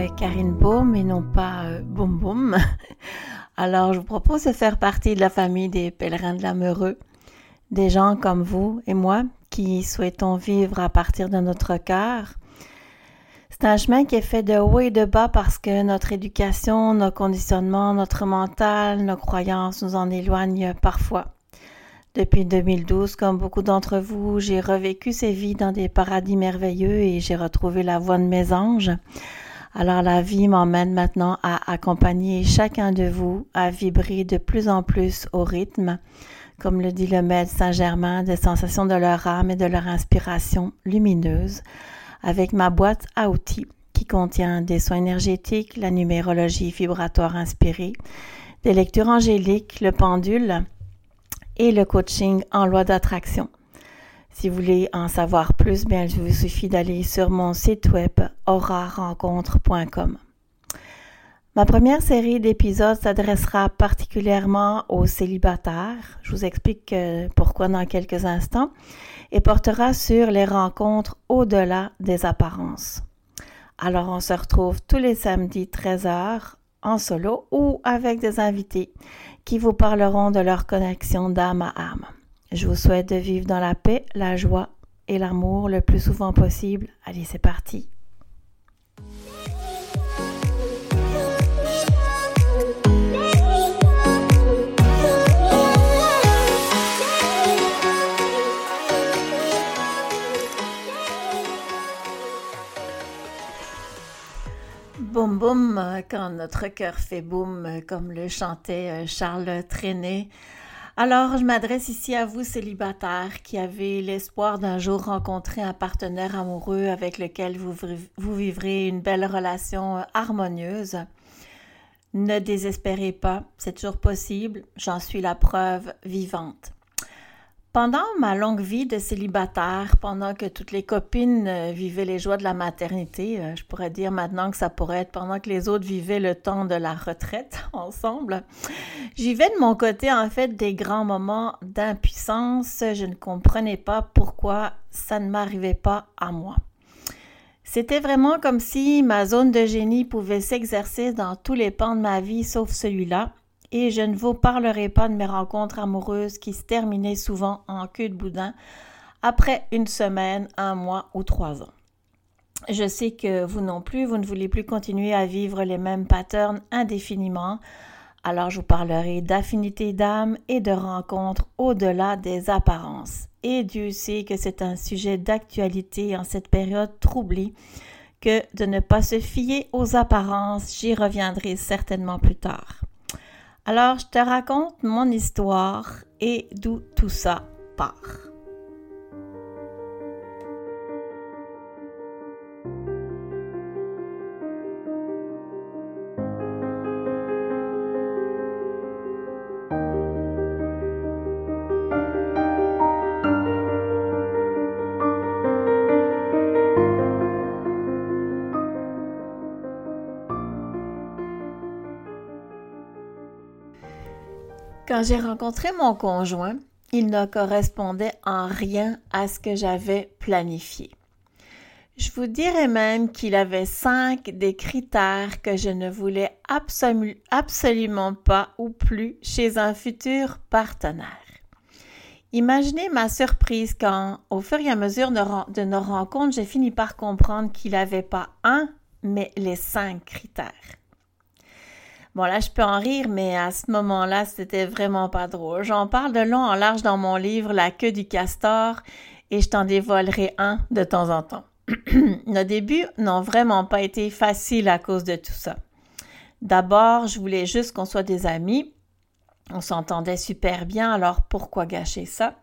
est Karine Baum et non pas euh, Boum Boum. Alors, je vous propose de faire partie de la famille des pèlerins de l'amoureux, des gens comme vous et moi qui souhaitons vivre à partir de notre cœur. C'est un chemin qui est fait de haut et de bas parce que notre éducation, nos conditionnements, notre mental, nos croyances nous en éloignent parfois. Depuis 2012, comme beaucoup d'entre vous, j'ai revécu ces vies dans des paradis merveilleux et j'ai retrouvé la voie de mes anges. Alors la vie m'emmène maintenant à accompagner chacun de vous à vibrer de plus en plus au rythme, comme le dit le maître Saint-Germain, des sensations de leur âme et de leur inspiration lumineuse, avec ma boîte à outils qui contient des soins énergétiques, la numérologie vibratoire inspirée, des lectures angéliques, le pendule, et le coaching en loi d'attraction. Si vous voulez en savoir plus, bien, il vous suffit d'aller sur mon site web aurarencontre.com. Ma première série d'épisodes s'adressera particulièrement aux célibataires. Je vous explique pourquoi dans quelques instants et portera sur les rencontres au-delà des apparences. Alors, on se retrouve tous les samedis 13h en solo ou avec des invités qui vous parleront de leur connexion d'âme à âme. Je vous souhaite de vivre dans la paix, la joie et l'amour le plus souvent possible. Allez, c'est parti. Boum boum, quand notre cœur fait boum, comme le chantait euh, Charles Trenet. Alors, je m'adresse ici à vous, célibataires, qui avez l'espoir d'un jour rencontrer un partenaire amoureux avec lequel vous, vivrez une belle relation euh, harmonieuse. Ne désespérez pas, c'est toujours possible, j'en suis la preuve vivante. Pendant ma longue vie de célibataire, pendant que toutes les copines euh, vivaient les joies de la maternité, euh, je pourrais dire maintenant que ça pourrait être pendant que les autres vivaient le temps de la retraite ensemble, j'y vais de mon côté en fait des grands moments d'impuissance. Je ne comprenais pas pourquoi ça ne m'arrivait pas à moi. C'était vraiment comme si ma zone de génie pouvait s'exercer dans tous les pans de ma vie sauf celui-là et je ne vous parlerai pas de mes rencontres amoureuses qui se terminaient souvent en queue de boudin après une semaine, un mois ou trois ans. Je sais que vous non plus, vous ne voulez plus continuer à vivre les mêmes patterns indéfiniment, alors je vous parlerai d'affinité d'âme et de rencontres au-delà des apparences. Et Dieu sait que c'est un sujet d'actualité en cette période troublée que de ne pas se fier aux apparences, j'y reviendrai certainement plus tard. Alors, je te raconte mon histoire et d'où tout ça part. Quand j'ai rencontré mon conjoint, il ne correspondait en rien à ce que j'avais planifié. Je vous dirais même qu'il avait cinq des critères que je ne voulais absolument pas ou plus chez un futur partenaire. Imaginez ma surprise quand, au fur et à mesure de, nos rencontres, j'ai fini par comprendre qu'il n'avait pas un, mais les cinq critères. Bon, là, je peux en rire, mais à ce moment-là, c'était vraiment pas drôle. J'en parle de long en large dans mon livre La queue du castor et je t'en dévoilerai un de temps en temps. Nos débuts n'ont vraiment pas été faciles à cause de tout ça. D'abord, je voulais juste qu'on soit des amis. On s'entendait super bien, alors pourquoi gâcher ça?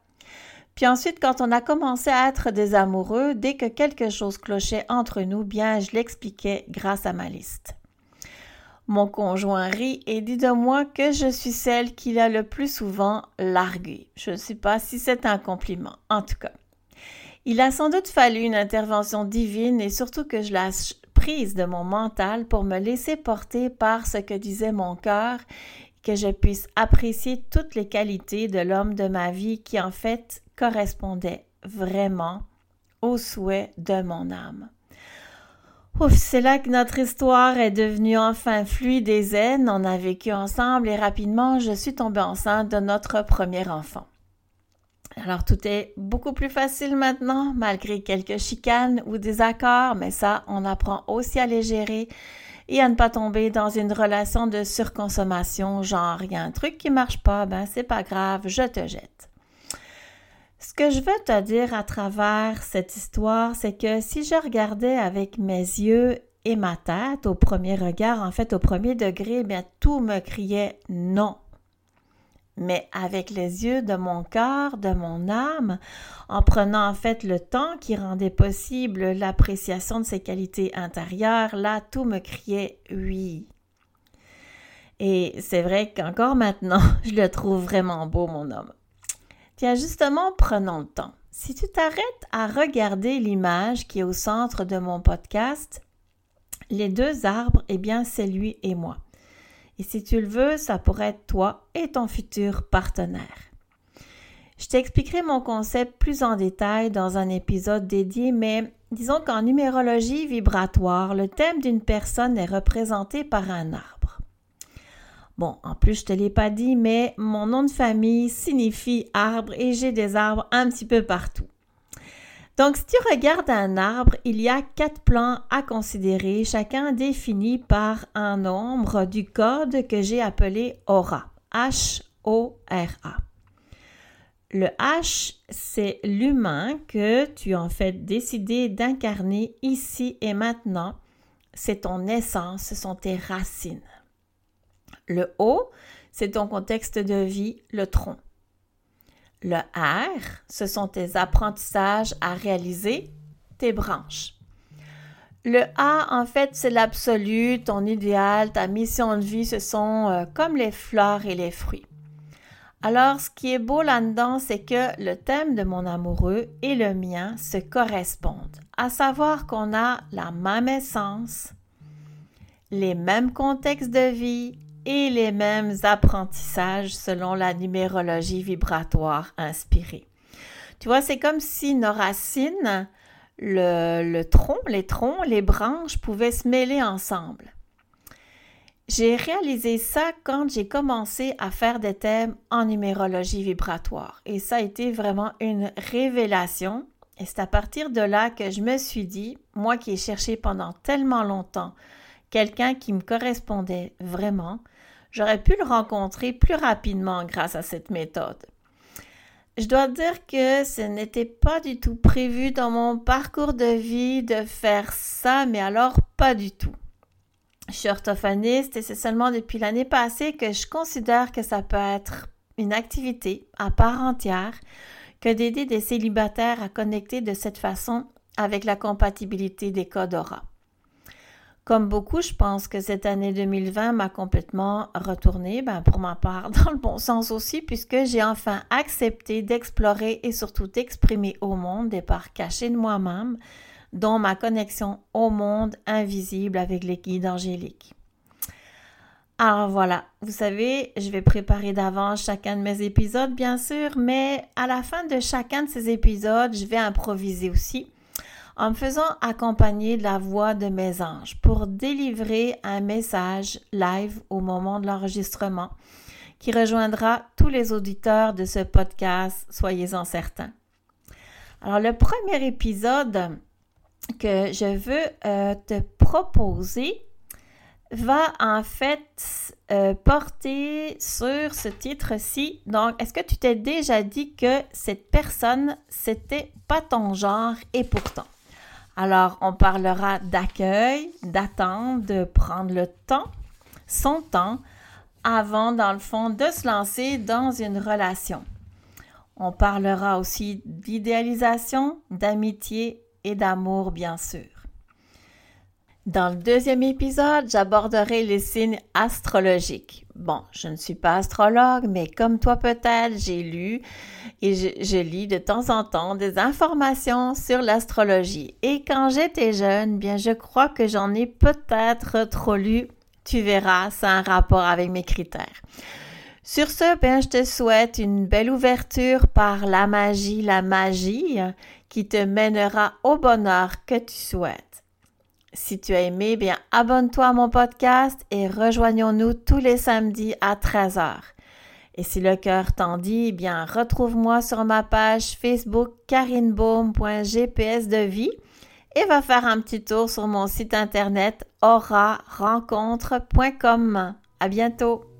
Puis ensuite, quand on a commencé à être des amoureux, dès que quelque chose clochait entre nous, bien, je l'expliquais grâce à ma liste. Mon conjoint rit et dit de moi que je suis celle qu'il a le plus souvent larguée. Je ne sais pas si c'est un compliment, en tout cas. Il a sans doute fallu une intervention divine et surtout que je lâche prise de mon mental pour me laisser porter par ce que disait mon cœur, que je puisse apprécier toutes les qualités de l'homme de ma vie qui en fait correspondait vraiment au souhait de mon âme. Ouf, c'est là que notre histoire est devenue enfin fluide et zen. On a vécu ensemble et rapidement, je suis tombée enceinte de notre premier enfant. Alors tout est beaucoup plus facile maintenant, malgré quelques chicanes ou désaccords, mais ça, on apprend aussi à les gérer et à ne pas tomber dans une relation de surconsommation, genre il y a un truc qui marche pas, ben c'est pas grave, je te jette. Ce que je veux te dire à travers cette histoire, c'est que si je regardais avec mes yeux et ma tête au premier regard, en fait au premier degré, bien tout me criait non. Mais avec les yeux de mon cœur, de mon âme, en prenant en fait le temps qui rendait possible l'appréciation de ses qualités intérieures, là tout me criait oui. Et c'est vrai qu'encore maintenant, je le trouve vraiment beau, mon homme. Tiens, justement, prenons le temps. Si tu t'arrêtes à regarder l'image qui est au centre de mon podcast, les deux arbres, eh bien, c'est lui et moi. Et si tu le veux, ça pourrait être toi et ton futur partenaire. Je t'expliquerai mon concept plus en détail dans un épisode dédié, mais disons qu'en numérologie vibratoire, le thème d'une personne est représenté par un arbre. Bon, en plus, je te l'ai pas dit, mais mon nom de famille signifie arbre et j'ai des arbres un petit peu partout. Donc, si tu regardes un arbre, il y a quatre plans à considérer, chacun défini par un nombre du code que j'ai appelé aura. H-O-R-A. Le H, c'est l'humain que tu as en fait décidé d'incarner ici et maintenant. C'est ton essence, ce sont tes racines. Le O, c'est ton contexte de vie, le tronc. Le R, ce sont tes apprentissages à réaliser, tes branches. Le A, en fait, c'est l'absolu, ton idéal, ta mission de vie, ce sont euh, comme les fleurs et les fruits. Alors, ce qui est beau là-dedans, c'est que le thème de mon amoureux et le mien se correspondent, à savoir qu'on a la même essence, les mêmes contextes de vie, et les mêmes apprentissages selon la numérologie vibratoire inspirée. Tu vois, c'est comme si nos racines, le, tronc, les troncs, les branches pouvaient se mêler ensemble. J'ai réalisé ça quand j'ai commencé à faire des thèmes en numérologie vibratoire et ça a été vraiment une révélation et c'est à partir de là que je me suis dit, moi qui ai cherché pendant tellement longtemps quelqu'un qui me correspondait vraiment, J'aurais pu le rencontrer plus rapidement grâce à cette méthode. Je dois dire que ce n'était pas du tout prévu dans mon parcours de vie de faire ça, mais alors pas du tout. Je suis orthophoniste et c'est seulement depuis l'année passée que je considère que ça peut être une activité à part entière que d'aider des célibataires à connecter de cette façon avec la compatibilité des codes aura. Comme beaucoup, je pense que cette année 2020 m'a complètement retournée, ben pour ma part, dans le bon sens aussi, puisque j'ai enfin accepté d'explorer et surtout d'exprimer au monde des parts cachées de moi-même, dont ma connexion au monde invisible avec les guides angéliques. Alors voilà, vous savez, je vais préparer d'avance chacun de mes épisodes, bien sûr, mais à la fin de chacun de ces épisodes, je vais improviser aussi en me faisant accompagner de la voix de mes anges pour délivrer un message live au moment de l'enregistrement qui rejoindra tous les auditeurs de ce podcast, soyez-en certains. Alors le premier épisode que je veux euh, te proposer va en fait euh, porter sur ce titre-ci. Donc, est-ce que tu t'es déjà dit que cette personne, c'était pas ton genre et pourtant? Alors, on parlera d'accueil, d'attente, de prendre le temps, son temps, avant, dans le fond, de se lancer dans une relation. On parlera aussi d'idéalisation, d'amitié et d'amour, bien sûr. Dans le deuxième épisode, j'aborderai les signes astrologiques. Bon, je ne suis pas astrologue, mais comme toi peut-être, j'ai lu et je, lis de temps en temps des informations sur l'astrologie. Et quand j'étais jeune, bien, je crois que j'en ai peut-être trop lu. Tu verras, c'est un rapport avec mes critères. Sur ce, bien, je te souhaite une belle ouverture par la magie, la magie qui te mènera au bonheur que tu souhaites. Si tu as aimé, bien abonne-toi à mon podcast et rejoignons-nous tous les samedis à 13h. Et si le cœur t'en dit, bien retrouve-moi sur ma page Facebook karinebaum.gps de vie et va faire un petit tour sur mon site internet aurarencontre.com. À bientôt!